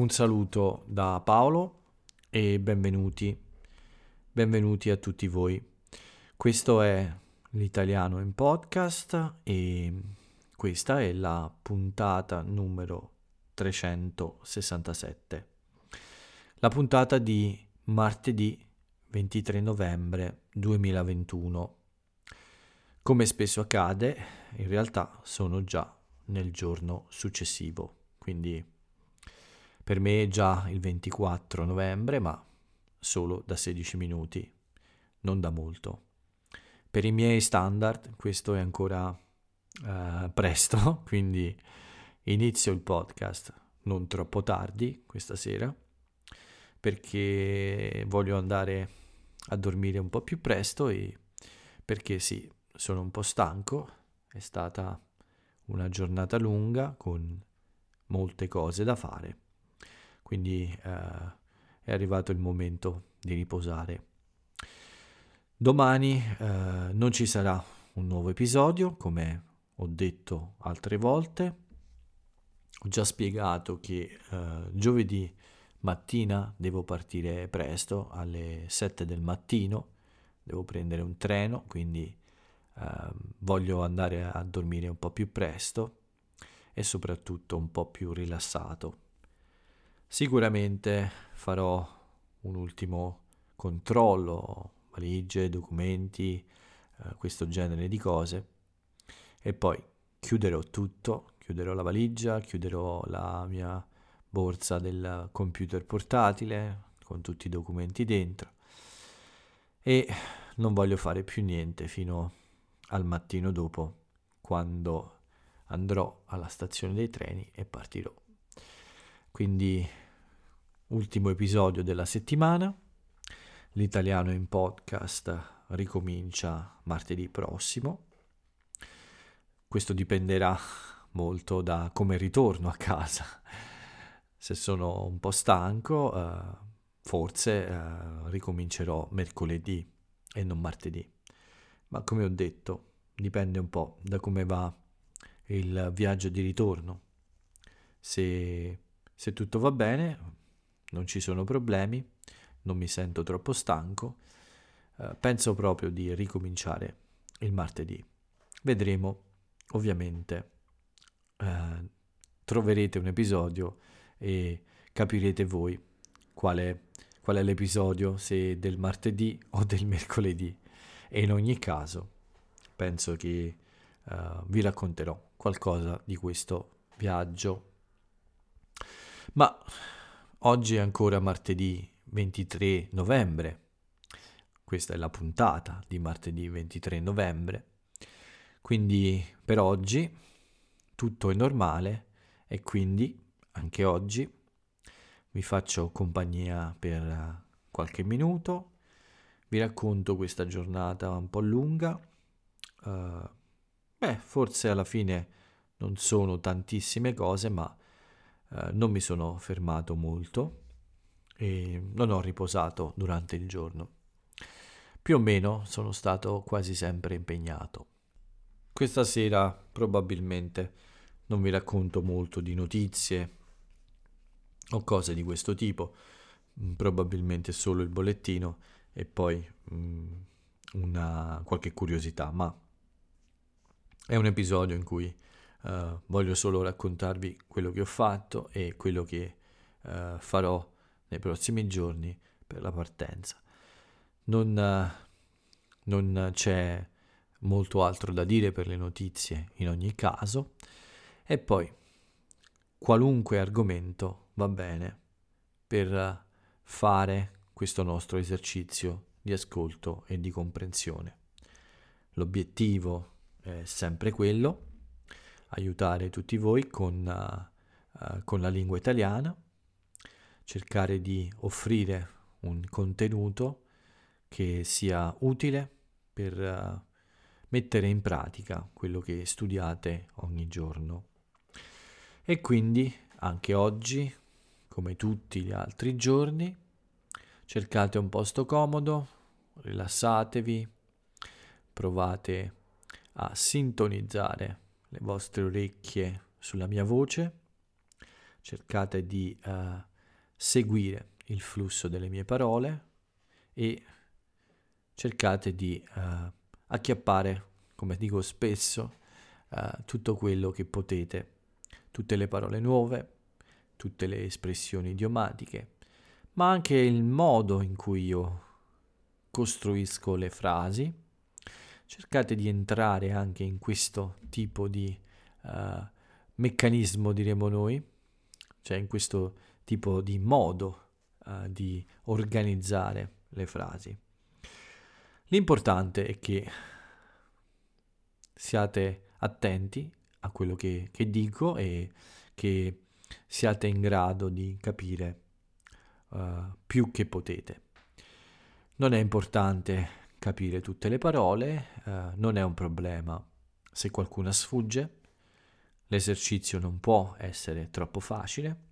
Un saluto da Paolo e benvenuti, benvenuti a tutti voi. Questo è l'italiano in podcast e questa è la puntata numero 367. La puntata di martedì 23 novembre 2021. Come spesso accade, in realtà sono già nel giorno successivo, quindi per me è già il 24 novembre, ma solo da 16 minuti, non da molto. Per i miei standard questo è ancora uh, presto, quindi inizio il podcast non troppo tardi questa sera, perché voglio andare a dormire un po' più presto e perché sì, sono un po' stanco, è stata una giornata lunga con molte cose da fare quindi eh, è arrivato il momento di riposare. Domani eh, non ci sarà un nuovo episodio, come ho detto altre volte. Ho già spiegato che eh, giovedì mattina devo partire presto, alle 7 del mattino, devo prendere un treno, quindi eh, voglio andare a dormire un po' più presto e soprattutto un po' più rilassato. Sicuramente farò un ultimo controllo, valigie, documenti, eh, questo genere di cose e poi chiuderò tutto, chiuderò la valigia, chiuderò la mia borsa del computer portatile con tutti i documenti dentro e non voglio fare più niente fino al mattino dopo quando andrò alla stazione dei treni e partirò. Quindi ultimo episodio della settimana. L'italiano in podcast ricomincia martedì prossimo. Questo dipenderà molto da come ritorno a casa. Se sono un po' stanco, eh, forse eh, ricomincerò mercoledì e non martedì. Ma come ho detto, dipende un po' da come va il viaggio di ritorno. Se, se tutto va bene, non ci sono problemi, non mi sento troppo stanco, eh, penso proprio di ricominciare il martedì. Vedremo, ovviamente, eh, troverete un episodio e capirete voi qual è, qual è l'episodio, se del martedì o del mercoledì. E in ogni caso, penso che uh, vi racconterò qualcosa di questo viaggio. Ma Oggi è ancora martedì 23 novembre. Questa è la puntata di martedì 23 novembre. Quindi per oggi tutto è normale e quindi anche oggi vi faccio compagnia per qualche minuto. Vi racconto questa giornata un po' lunga. Uh, beh, forse alla fine non sono tantissime cose, ma eh, non mi sono fermato molto e non ho riposato durante il giorno. Più o meno sono stato quasi sempre impegnato. Questa sera probabilmente non vi racconto molto di notizie o cose di questo tipo, mm, probabilmente solo il bollettino e poi um, una, qualche curiosità, ma è un episodio in cui Uh, voglio solo raccontarvi quello che ho fatto e quello che uh, farò nei prossimi giorni per la partenza. Non, uh, non c'è molto altro da dire per le notizie in ogni caso e poi qualunque argomento va bene per fare questo nostro esercizio di ascolto e di comprensione. L'obiettivo è sempre quello aiutare tutti voi con, uh, uh, con la lingua italiana, cercare di offrire un contenuto che sia utile per uh, mettere in pratica quello che studiate ogni giorno. E quindi anche oggi, come tutti gli altri giorni, cercate un posto comodo, rilassatevi, provate a sintonizzare le vostre orecchie sulla mia voce, cercate di uh, seguire il flusso delle mie parole e cercate di uh, acchiappare, come dico spesso, uh, tutto quello che potete, tutte le parole nuove, tutte le espressioni idiomatiche, ma anche il modo in cui io costruisco le frasi. Cercate di entrare anche in questo tipo di uh, meccanismo, diremo noi, cioè in questo tipo di modo uh, di organizzare le frasi. L'importante è che siate attenti a quello che, che dico e che siate in grado di capire uh, più che potete. Non è importante capire tutte le parole, uh, non è un problema. Se qualcuna sfugge, l'esercizio non può essere troppo facile,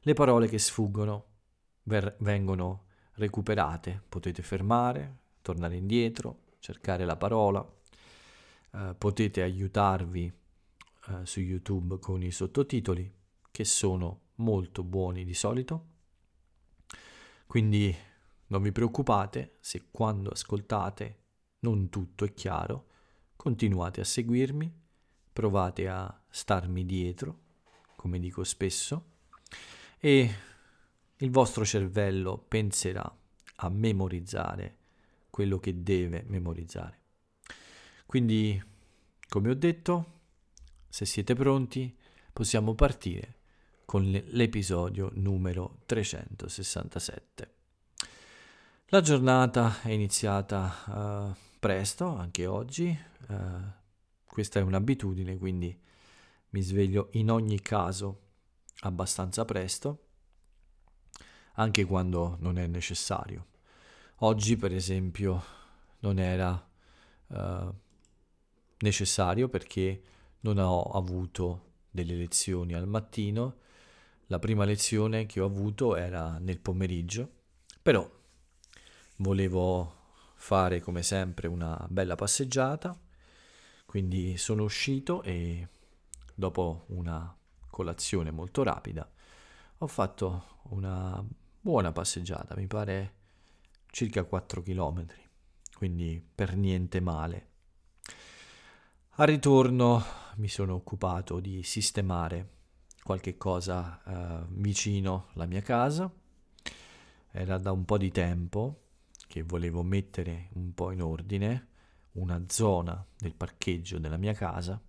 le parole che sfuggono ver- vengono recuperate, potete fermare, tornare indietro, cercare la parola, uh, potete aiutarvi uh, su YouTube con i sottotitoli che sono molto buoni di solito. Quindi non vi preoccupate se quando ascoltate non tutto è chiaro, continuate a seguirmi, provate a starmi dietro, come dico spesso, e il vostro cervello penserà a memorizzare quello che deve memorizzare. Quindi, come ho detto, se siete pronti, possiamo partire con l'episodio numero 367. La giornata è iniziata uh, presto, anche oggi. Uh, questa è un'abitudine, quindi mi sveglio in ogni caso abbastanza presto, anche quando non è necessario. Oggi, per esempio, non era uh, necessario perché non ho avuto delle lezioni al mattino. La prima lezione che ho avuto era nel pomeriggio, però volevo fare come sempre una bella passeggiata, quindi sono uscito e dopo una colazione molto rapida ho fatto una buona passeggiata, mi pare circa 4 km, quindi per niente male. Al ritorno mi sono occupato di sistemare qualche cosa eh, vicino alla mia casa. Era da un po' di tempo che volevo mettere un po' in ordine una zona del parcheggio della mia casa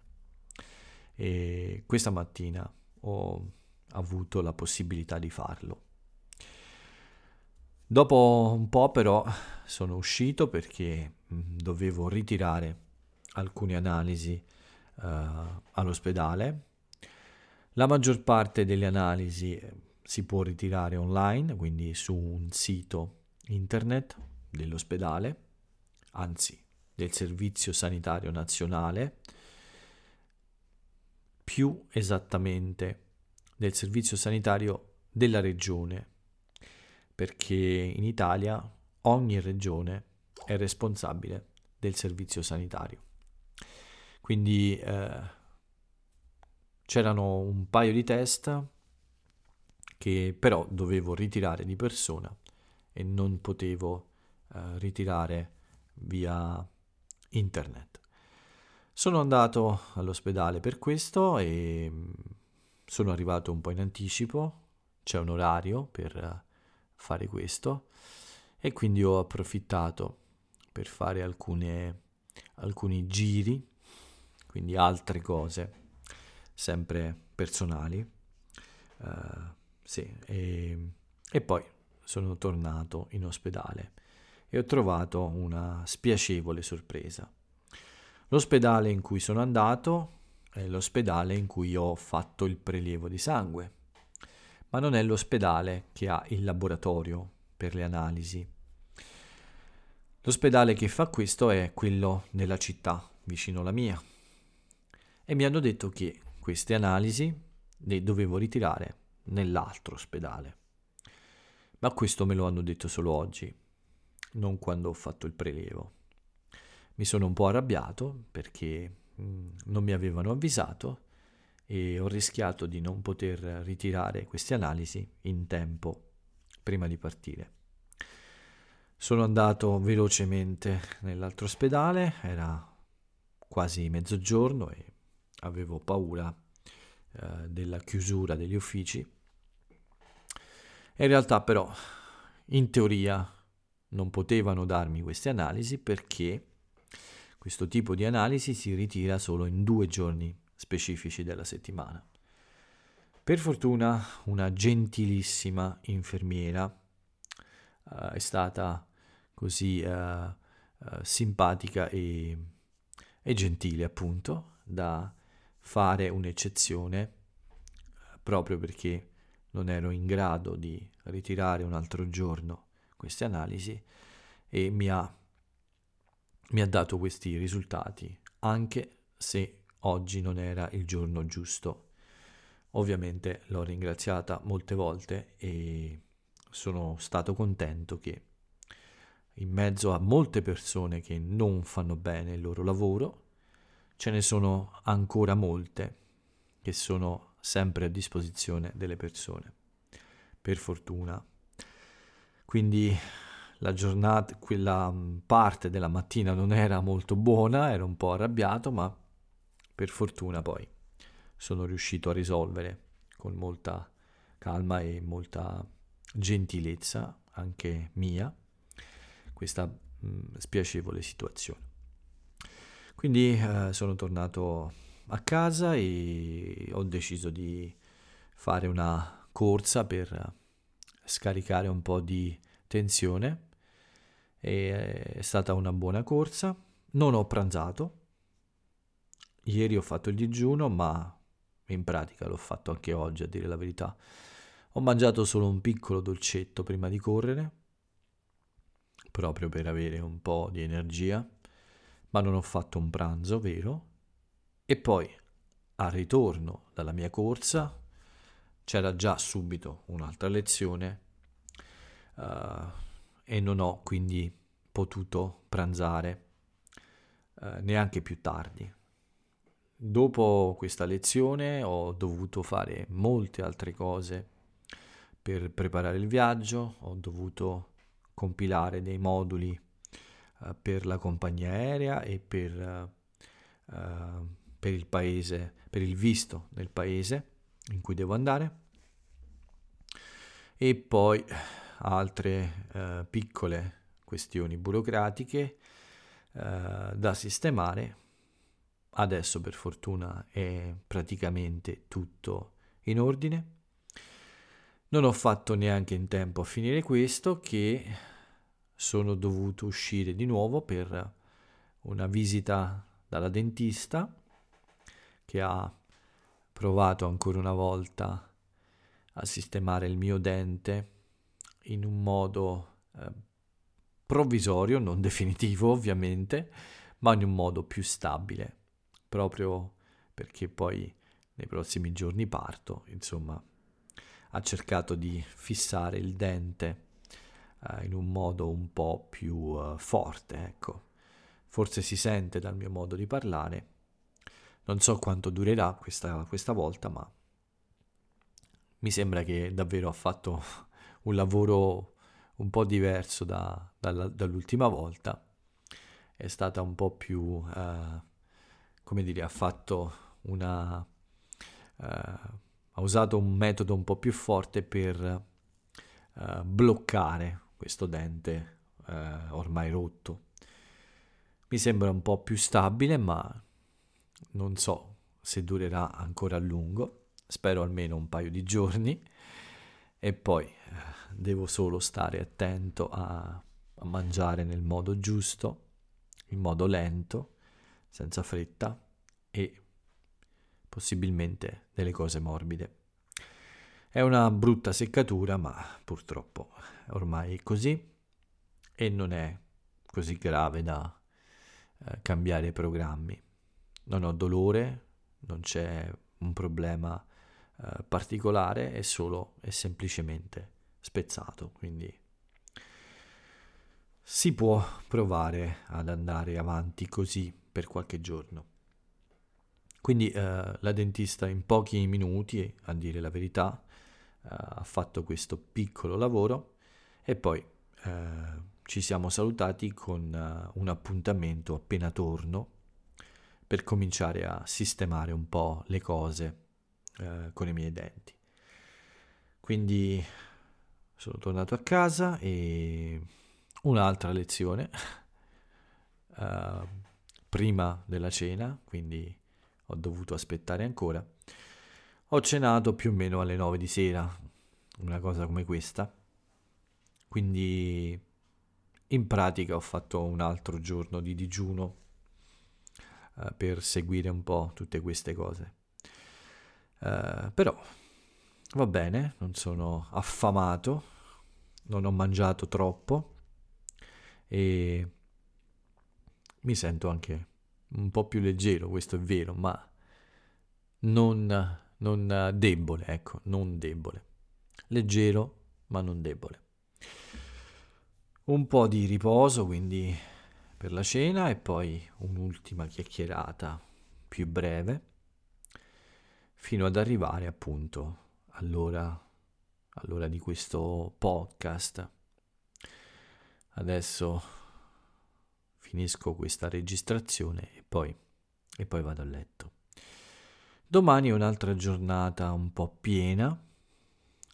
e questa mattina ho avuto la possibilità di farlo. Dopo un po' però sono uscito perché mm, dovevo ritirare alcune analisi uh, all'ospedale. La maggior parte delle analisi eh, si può ritirare online, quindi su un sito internet dell'ospedale, anzi del Servizio Sanitario Nazionale, più esattamente del Servizio Sanitario della regione perché in Italia ogni regione è responsabile del servizio sanitario. Quindi eh, c'erano un paio di test che però dovevo ritirare di persona e non potevo eh, ritirare via internet. Sono andato all'ospedale per questo e mm, sono arrivato un po' in anticipo, c'è un orario per fare questo e quindi ho approfittato per fare alcune, alcuni giri, quindi altre cose, sempre personali. Uh, sì, e, e poi sono tornato in ospedale e ho trovato una spiacevole sorpresa. L'ospedale in cui sono andato è l'ospedale in cui ho fatto il prelievo di sangue ma non è l'ospedale che ha il laboratorio per le analisi. L'ospedale che fa questo è quello nella città, vicino alla mia. E mi hanno detto che queste analisi le dovevo ritirare nell'altro ospedale. Ma questo me lo hanno detto solo oggi, non quando ho fatto il prelievo. Mi sono un po' arrabbiato perché mm, non mi avevano avvisato e ho rischiato di non poter ritirare queste analisi in tempo prima di partire. Sono andato velocemente nell'altro ospedale, era quasi mezzogiorno e avevo paura eh, della chiusura degli uffici. in realtà però, in teoria, non potevano darmi queste analisi perché questo tipo di analisi si ritira solo in due giorni specifici della settimana. Per fortuna una gentilissima infermiera uh, è stata così uh, uh, simpatica e, e, gentile appunto da fare un'eccezione proprio perché non ero in grado di ritirare un altro giorno queste analisi e mi ha, mi ha dato questi risultati anche se oggi non era il giorno giusto. Ovviamente l'ho ringraziata molte volte e sono stato contento che in mezzo a molte persone che non fanno bene il loro lavoro, ce ne sono ancora molte che sono sempre a disposizione delle persone. Per fortuna. Quindi la giornata, quella parte della mattina non era molto buona, ero un po' arrabbiato, ma per fortuna poi sono riuscito a risolvere con molta calma e molta gentilezza anche mia questa mh, mm, spiacevole situazione. Quindi eh, sono tornato a casa e ho deciso di fare una corsa per scaricare un po' di tensione. E è stata una buona corsa. Non ho pranzato Ieri ho fatto il digiuno, ma in pratica l'ho fatto anche oggi, a dire la verità. Ho mangiato solo un piccolo dolcetto prima di correre, proprio per avere un po' di energia, ma non ho fatto un pranzo vero. E poi, al ritorno dalla mia corsa, c'era già subito un'altra lezione uh, e non ho quindi potuto pranzare uh, neanche più tardi. Dopo questa lezione ho dovuto fare molte altre cose per preparare il viaggio, ho dovuto compilare dei moduli uh, per la compagnia aerea e per, per il paese, per il visto del paese in cui devo andare e poi altre piccole questioni burocratiche da sistemare Adesso per fortuna è praticamente tutto in ordine. Non ho fatto neanche in tempo a finire questo che sono dovuto uscire di nuovo per una visita dalla dentista che ha provato ancora una volta a sistemare il mio dente in un modo eh, provvisorio, non definitivo ovviamente, ma in un modo più stabile proprio perché poi nei prossimi giorni parto, insomma, ha cercato di fissare il dente uh, in un modo un po' più uh, forte, ecco. Forse si sente dal mio modo di parlare. Non so quanto durerà questa, questa volta, ma mi sembra che davvero ha fatto un lavoro un po' diverso da, da, dall'ultima volta. È stata un po' più... Uh, come dire, ha fatto una... Uh, ha usato un metodo un po' più forte per uh, bloccare questo dente ormai rotto. Mi sembra un po' più stabile, ma non so se durerà ancora a lungo. Spero almeno un paio di giorni. E poi devo solo stare attento a, a mangiare nel modo giusto, in modo lento senza fretta e possibilmente delle cose morbide. È una brutta seccatura, ma purtroppo ormai è così e non è così grave da eh, cambiare programmi. Non ho dolore, non c'è un problema eh, particolare, è solo e semplicemente spezzato, quindi si può provare ad andare avanti così per qualche giorno. Quindi eh, la dentista in pochi minuti, a dire la verità, eh, ha fatto questo piccolo lavoro e poi eh, ci siamo salutati con uh, un appuntamento appena torno per cominciare a sistemare un po' le cose uh, con i miei denti. Quindi sono tornato a casa e un'altra lezione uh, prima della cena, quindi ho dovuto aspettare ancora. Ho cenato più o meno alle 9 di sera, una cosa come questa. Quindi in pratica ho fatto un altro giorno di digiuno uh, per seguire un po' tutte queste cose. Uh, però va bene, non sono affamato, non ho mangiato troppo e mi sento anche un po' più leggero, questo è vero, ma non, non debole, ecco, non debole. Leggero, ma non debole un po' di riposo quindi per la cena e poi un'ultima chiacchierata più breve fino ad arrivare appunto all'ora, all'ora di questo podcast. Adesso finisco questa registrazione e poi, e poi vado a letto. Domani è un'altra giornata un po' piena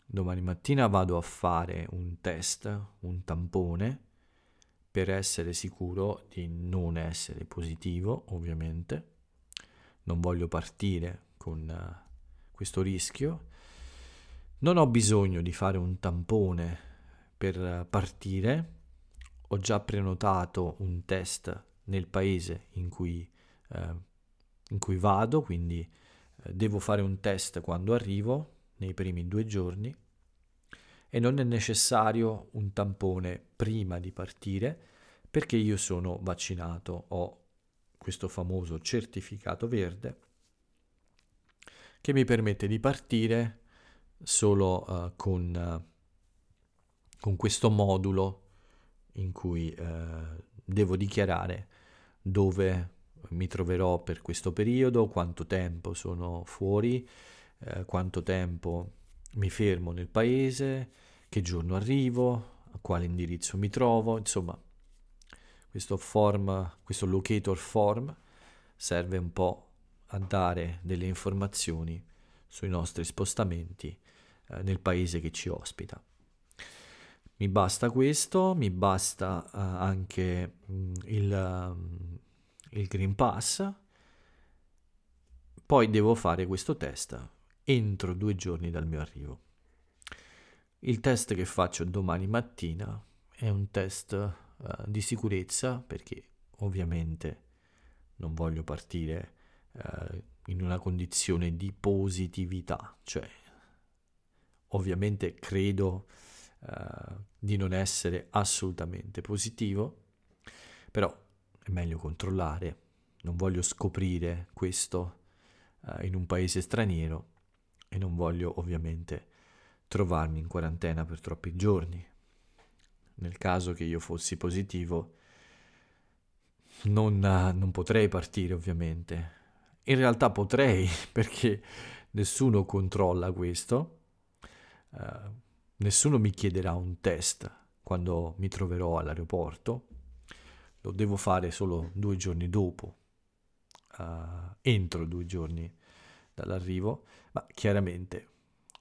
Domani mattina vado a fare un test, un tampone, per essere sicuro di non essere positivo, ovviamente. Non voglio partire con uh, questo rischio. Non ho bisogno di fare un tampone per partire. Ho già prenotato un test nel paese in cui, uh, in cui vado, quindi uh, devo fare un test quando arrivo nei primi due giorni e non è necessario un tampone prima di partire perché io sono vaccinato, ho questo famoso certificato verde che mi permette di partire solo uh, con, uh, con, questo modulo in cui uh, devo dichiarare dove mi troverò per questo periodo, quanto tempo sono fuori, quanto tempo mi fermo nel paese, che giorno arrivo, a quale indirizzo mi trovo, insomma, questo form, questo locator form serve un po' a dare delle informazioni sui nostri spostamenti eh, nel paese che ci ospita. Mi basta questo, mi basta uh, anche mm, il, um, il Green Pass, poi devo fare questo test entro due giorni dal mio arrivo. Il test che faccio domani mattina è un test uh, di sicurezza perché ovviamente non voglio partire uh, in una condizione di positività, cioè ovviamente credo uh, di non essere assolutamente positivo, però è meglio controllare, non voglio scoprire questo in un paese straniero e non voglio ovviamente trovarmi in quarantena per troppi giorni. Nel caso che io fossi positivo, non, non potrei partire ovviamente. In realtà potrei perché nessuno controlla questo, uh, nessuno mi chiederà un test quando mi troverò all'aeroporto, lo devo fare solo due giorni dopo, uh, entro due giorni dall'arrivo, ma chiaramente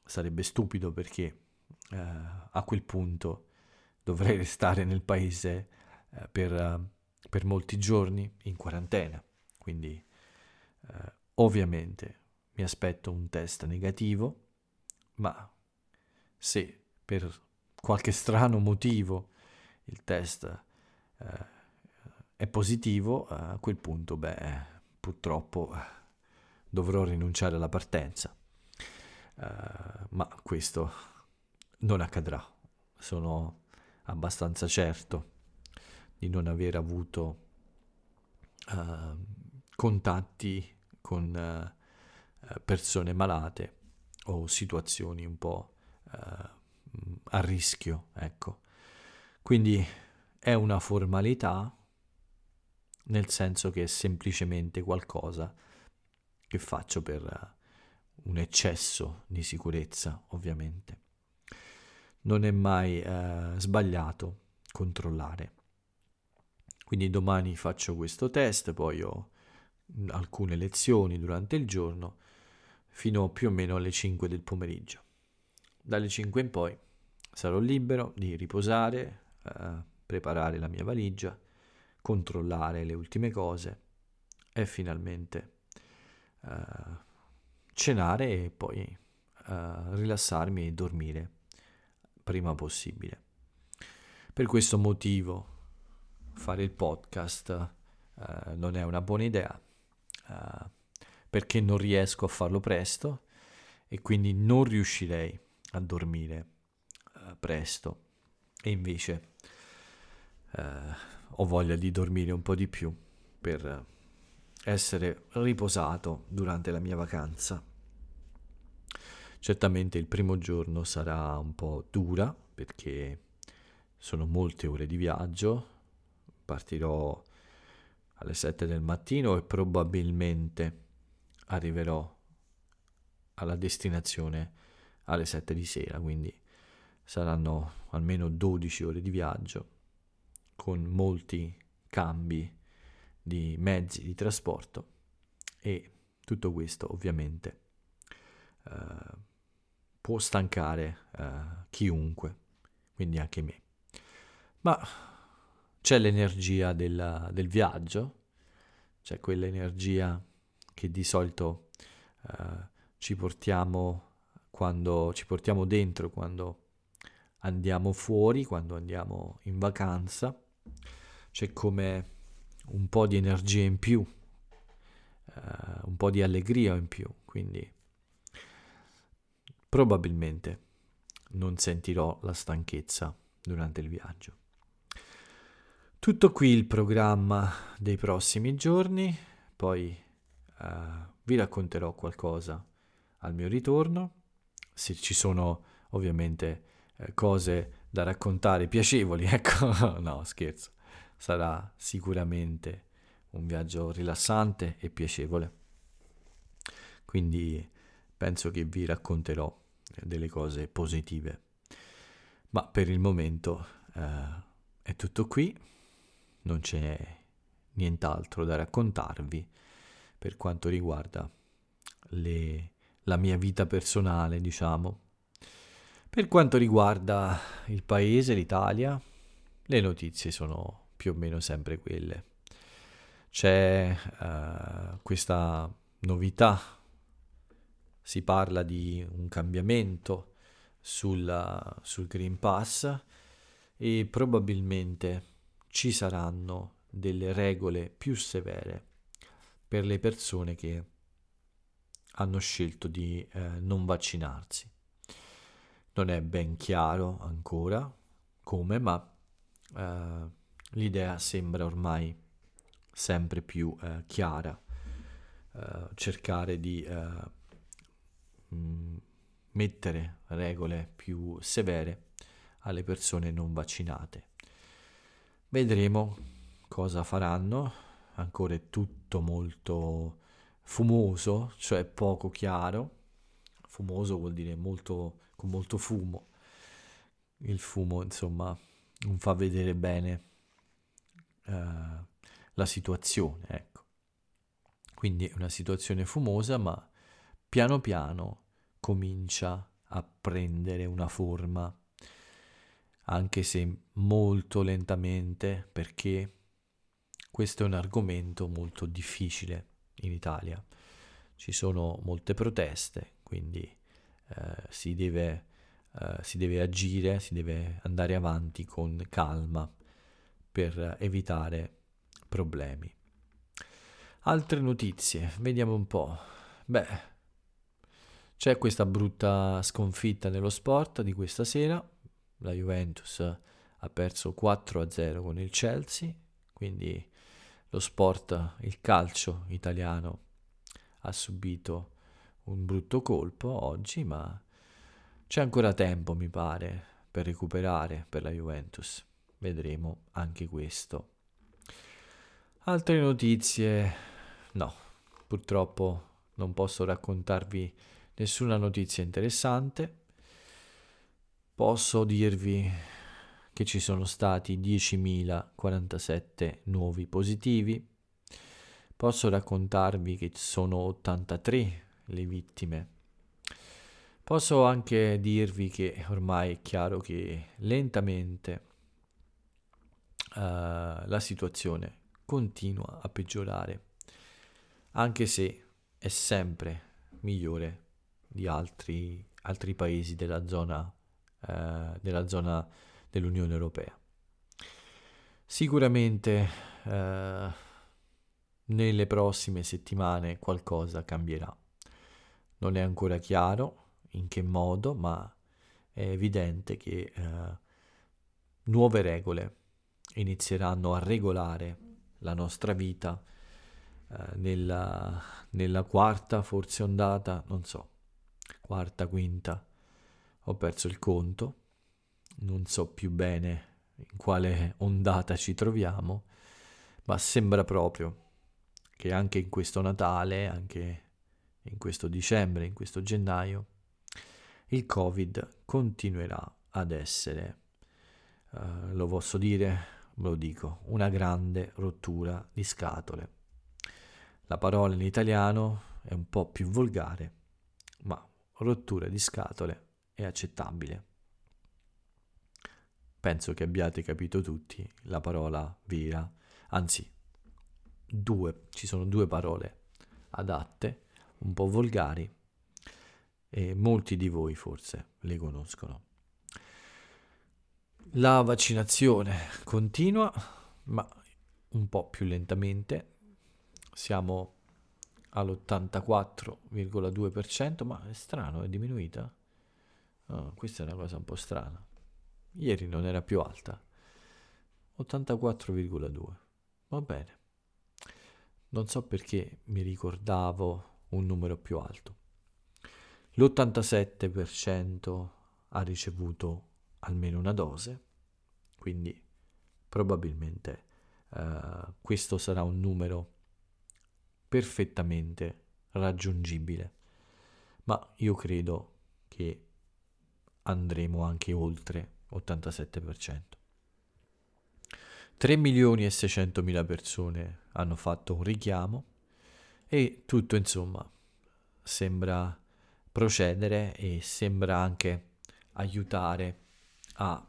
sarebbe stupido perché eh, a quel punto dovrei restare nel paese eh, per, uh, per, molti giorni in quarantena. Quindi eh, ovviamente mi aspetto un test negativo, ma se per qualche strano motivo il test eh, è positivo, a quel punto, beh, purtroppo dovrò rinunciare alla partenza. Uh, ma questo non accadrà. Sono abbastanza certo di non aver avuto uh, contatti con uh, persone malate o situazioni un po' a rischio, ecco. Quindi è una formalità nel senso che è semplicemente qualcosa che faccio per uh, un eccesso di sicurezza, ovviamente. Non è mai uh, sbagliato controllare. Quindi domani faccio questo test, poi ho alcune lezioni durante il giorno fino più o meno alle 5 del pomeriggio. Dalle 5 in poi sarò libero di riposare, eh, preparare la mia valigia, controllare le ultime cose e finalmente eh, cenare e poi eh, rilassarmi e dormire prima possibile. Per questo motivo fare il podcast uh, non è una buona idea uh, perché non riesco a farlo presto e quindi non riuscirei a dormire uh, presto e invece ho voglia di dormire un po' di più per essere riposato durante la mia vacanza. Certamente il primo giorno sarà un po' dura perché sono molte ore di viaggio, partirò alle 7 del mattino e probabilmente arriverò alla destinazione alle 7 di sera, quindi saranno almeno 12 ore di viaggio con molti cambi di mezzi di trasporto e tutto questo ovviamente eh, può stancare eh, chiunque, quindi anche me. Ma c'è l'energia della, del viaggio, c'è quell'energia che di solito uh, ci portiamo quando ci portiamo dentro quando andiamo fuori, quando andiamo in vacanza, c'è come un po' di energia in più, uh, un po' di allegria in più, quindi probabilmente non sentirò la stanchezza durante il viaggio. Tutto qui il programma dei prossimi giorni, poi uh, vi racconterò qualcosa al mio ritorno, se ci sono ovviamente eh, cose da raccontare piacevoli, ecco, no scherzo, sarà sicuramente un viaggio rilassante e piacevole. Quindi penso che vi racconterò delle cose positive. Ma per il momento eh, è tutto qui non c'è nient'altro da raccontarvi per quanto riguarda le, la mia vita personale, diciamo. Per quanto riguarda il paese, l'Italia, le notizie sono più o meno sempre quelle. C'è uh, questa novità, si parla di un cambiamento sul, sul Green Pass e probabilmente ci saranno delle regole più severe per le persone che hanno scelto di eh, non vaccinarsi. Non è ben chiaro ancora come, ma eh, l'idea sembra ormai sempre più eh, chiara. Eh, cercare di eh, mh, mettere regole più severe alle persone non vaccinate. Vedremo cosa faranno, ancora è tutto molto fumoso, cioè poco chiaro. Fumoso vuol dire molto, con molto fumo. Il fumo, insomma, non fa vedere bene uh, la situazione, ecco. Quindi è una situazione fumosa, ma piano piano comincia a prendere una forma anche se molto lentamente, perché questo è un argomento molto difficile in Italia. Ci sono molte proteste, quindi eh, si, deve, eh, si deve agire, si deve andare avanti con calma per evitare problemi. Altre notizie, vediamo un po'. Beh, c'è questa brutta sconfitta nello sport di questa sera, la Juventus ha perso 4-0 con il Chelsea, quindi lo sport, il calcio italiano ha subito un brutto colpo oggi, ma c'è ancora tempo, mi pare, per recuperare per la Juventus. Vedremo anche questo. Altre notizie? No, purtroppo non posso raccontarvi nessuna notizia interessante. Posso dirvi che ci sono stati 10.047 nuovi positivi. Posso raccontarvi che sono 83 le vittime. Posso anche dirvi che ormai è chiaro che lentamente la situazione continua a peggiorare, anche se è sempre migliore di altri, altri paesi della zona, uh, della zona dell'Unione Europea. Sicuramente uh, nelle prossime settimane qualcosa cambierà. Non è ancora chiaro in che modo, ma è evidente che eh, nuove regole inizieranno a regolare la nostra vita eh, nella, nella quarta, forse ondata, non so, quarta, quinta, ho perso il conto, non so più bene in quale ondata ci troviamo, ma sembra proprio che anche in questo Natale, anche in questo dicembre, in questo gennaio, il Covid continuerà ad essere, uh, lo posso dire, ve lo dico, una grande rottura di scatole. La parola in italiano è un po' più volgare, ma rottura di scatole è accettabile. Penso che abbiate capito tutti la parola vera, anzi, due, ci sono due parole adatte un po' volgari e molti di voi forse le conoscono. La vaccinazione continua, ma un po' più lentamente. Siamo all'84,2%, ma è strano, è diminuita. Oh, questa è una cosa un po' strana. Ieri non era più alta. 84,2. Va bene. Non so perché mi ricordavo un numero più alto. L'87% ha ricevuto almeno una dose, quindi probabilmente uh, questo sarà un numero perfettamente raggiungibile, ma io credo che andremo anche oltre 87%. 3 milioni e 600 mila persone hanno fatto un richiamo e tutto insomma sembra procedere e sembra anche aiutare a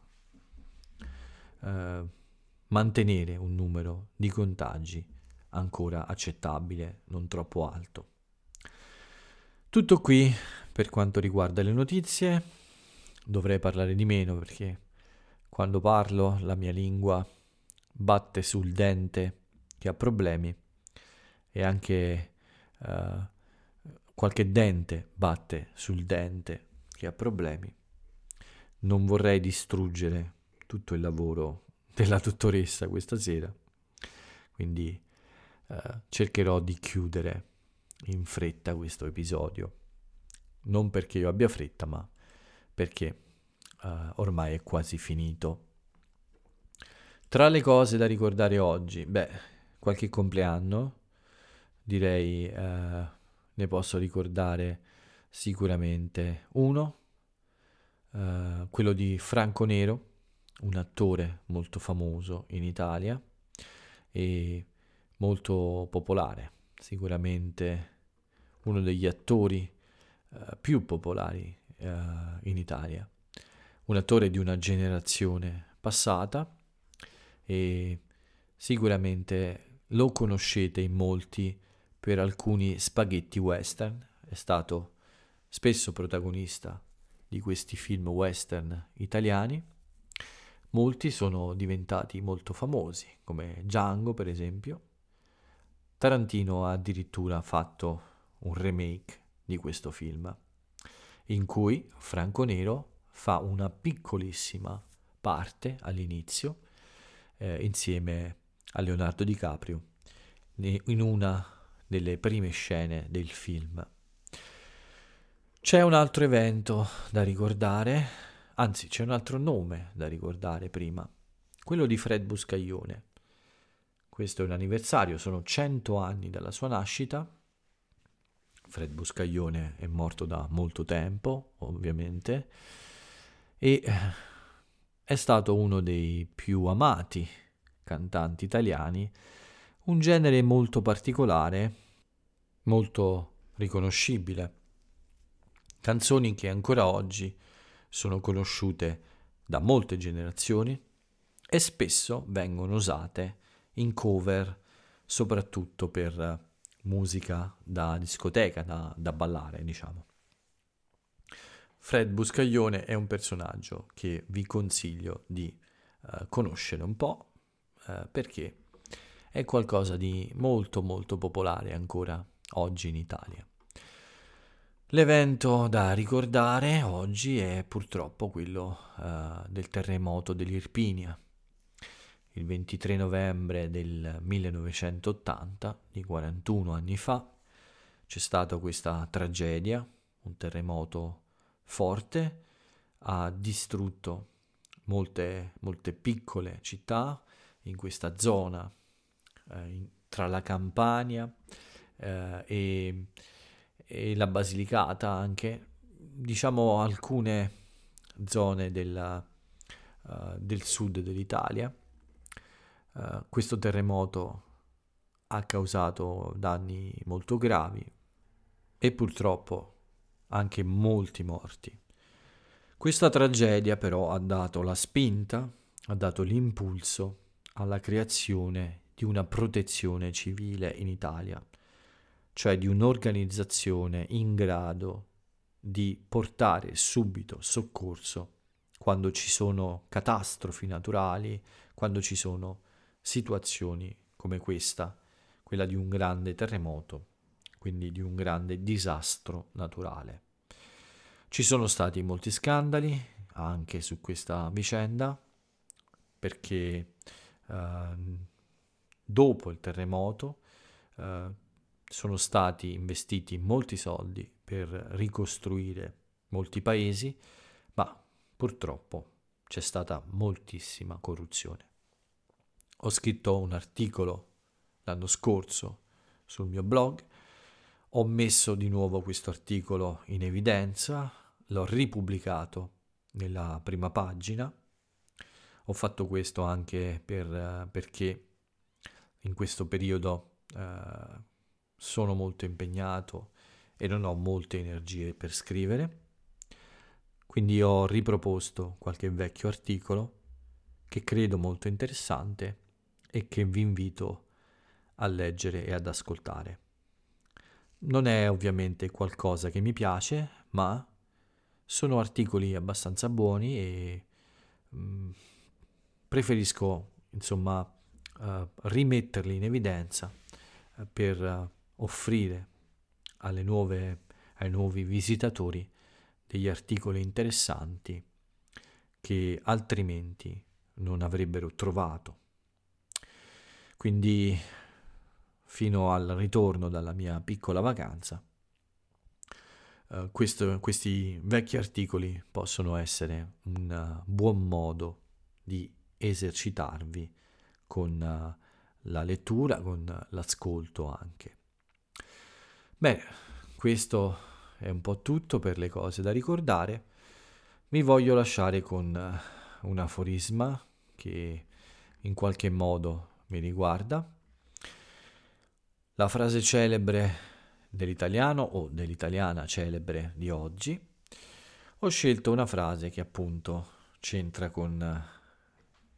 eh, mantenere un numero di contagi ancora accettabile, non troppo alto. Tutto qui per quanto riguarda le notizie, dovrei parlare di meno perché quando parlo la mia lingua batte sul dente che ha problemi e anche uh, qualche dente batte sul dente che ha problemi. Non vorrei distruggere tutto il lavoro della dottoressa questa sera, quindi uh, cercherò di chiudere in fretta questo episodio. Non perché io abbia fretta, ma perché uh, ormai è quasi finito. Tra le cose da ricordare oggi, beh, qualche compleanno, direi eh, ne posso ricordare sicuramente uno, eh, quello di Franco Nero, un attore molto famoso in Italia e molto popolare, sicuramente uno degli attori eh, più popolari eh, in Italia, un attore di una generazione passata e sicuramente lo conoscete in molti per alcuni spaghetti western, è stato spesso protagonista di questi film western italiani. Molti sono diventati molto famosi, come Django per esempio. Tarantino ha addirittura fatto un remake di questo film, in cui Franco Nero fa una piccolissima parte all'inizio eh, insieme a Leonardo DiCaprio in una delle prime scene del film. C'è un altro evento da ricordare, anzi c'è un altro nome da ricordare prima, quello di Fred Buscaglione. Questo è un anniversario, sono 100 anni dalla sua nascita. Fred Buscaglione è morto da molto tempo, ovviamente, e è stato uno dei più amati cantanti italiani, un genere molto particolare, molto riconoscibile. Canzoni che ancora oggi sono conosciute da molte generazioni e spesso vengono usate in cover soprattutto per musica da discoteca, da, da ballare, diciamo. Fred Buscaglione è un personaggio che vi consiglio di uh, conoscere un po' uh, perché è qualcosa di molto molto popolare ancora oggi in Italia. L'evento da ricordare oggi è purtroppo quello uh, del terremoto dell'Irpinia, il 23 novembre del 1980, di 41 anni fa, c'è stata questa tragedia, un terremoto forte, ha distrutto molte, molte piccole città in questa zona eh, in, tra la Campania eh, e, e, la Basilicata anche, diciamo alcune zone della, uh, del sud dell'Italia eh, questo terremoto ha causato danni molto gravi e purtroppo anche molti morti. Questa tragedia però ha dato la spinta, ha dato l'impulso alla creazione di una protezione civile in Italia, cioè di un'organizzazione in grado di portare subito soccorso quando ci sono catastrofi naturali, quando ci sono situazioni come questa, quella di un grande terremoto, quindi di un grande disastro naturale. Ci sono stati molti scandali anche su questa vicenda perché eh, dopo il terremoto eh, sono stati investiti molti soldi per ricostruire molti paesi, ma purtroppo c'è stata moltissima corruzione. Ho scritto un articolo l'anno scorso sul mio blog, ho messo di nuovo questo articolo in evidenza, l'ho ripubblicato nella prima pagina. Ho fatto questo anche per, perché in questo periodo eh, sono molto impegnato e non ho molte energie per scrivere. Quindi ho riproposto qualche vecchio articolo che credo molto interessante e che vi invito a leggere e ad ascoltare. Non è ovviamente qualcosa che mi piace, ma sono articoli abbastanza buoni e mm, preferisco insomma uh, rimetterli in evidenza uh, per uh, offrire nuove, ai nuovi visitatori degli articoli interessanti che altrimenti non avrebbero trovato quindi fino al ritorno dalla mia piccola vacanza, uh, questo, questi vecchi articoli possono essere un buon modo di esercitarvi con uh, la lettura, con l'ascolto anche. Bene, questo è un po' tutto per le cose da ricordare. Vi voglio lasciare con uh, un aforisma che in qualche modo mi riguarda. La frase celebre dell'italiano o dell'italiana celebre di oggi, ho scelto una frase che appunto c'entra con,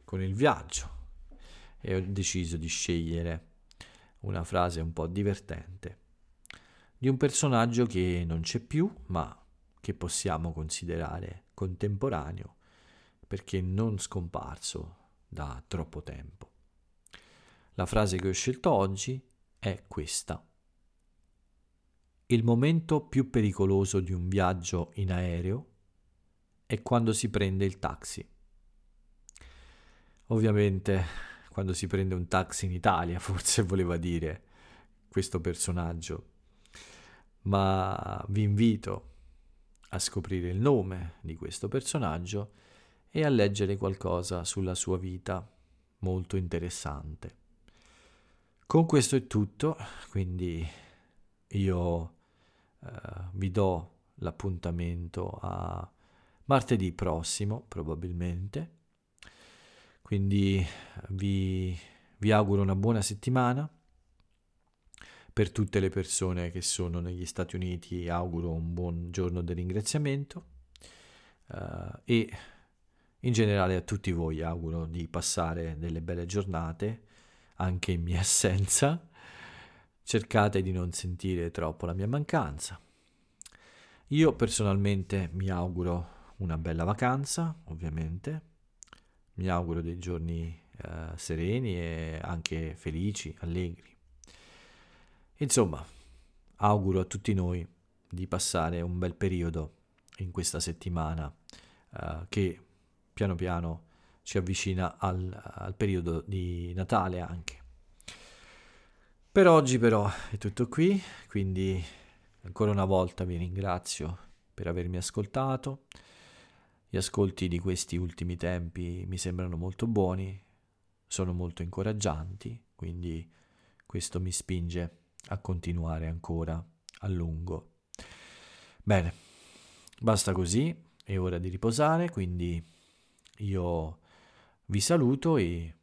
con il viaggio e ho deciso di scegliere una frase un po' divertente di un personaggio che non c'è più ma che possiamo considerare contemporaneo perché non scomparso da troppo tempo. La frase che ho scelto oggi è questa. Il momento più pericoloso di un viaggio in aereo è quando si prende il taxi. Ovviamente quando si prende un taxi in Italia, forse voleva dire questo personaggio, ma vi invito a scoprire il nome di questo personaggio e a leggere qualcosa sulla sua vita molto interessante. Con questo è tutto, quindi io vi do l'appuntamento a martedì prossimo, probabilmente. Quindi vi, vi auguro una buona settimana. Per tutte le persone che sono negli Stati Uniti auguro un buon giorno del ringraziamento uh, e in generale a tutti voi auguro di passare delle belle giornate anche in mia assenza. Cercate di non sentire troppo la mia mancanza. Io personalmente mi auguro una bella vacanza, ovviamente. Mi auguro dei giorni eh, sereni e anche felici, allegri. Insomma, auguro a tutti noi di passare un bel periodo in questa settimana eh, che piano piano ci avvicina al, al periodo di Natale anche. Per oggi però è tutto qui, quindi ancora una volta vi ringrazio per avermi ascoltato. Gli ascolti di questi ultimi tempi mi sembrano molto buoni, sono molto incoraggianti, quindi questo mi spinge a continuare ancora a lungo. Bene, basta così, è ora di riposare, quindi io vi saluto e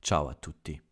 ciao a tutti.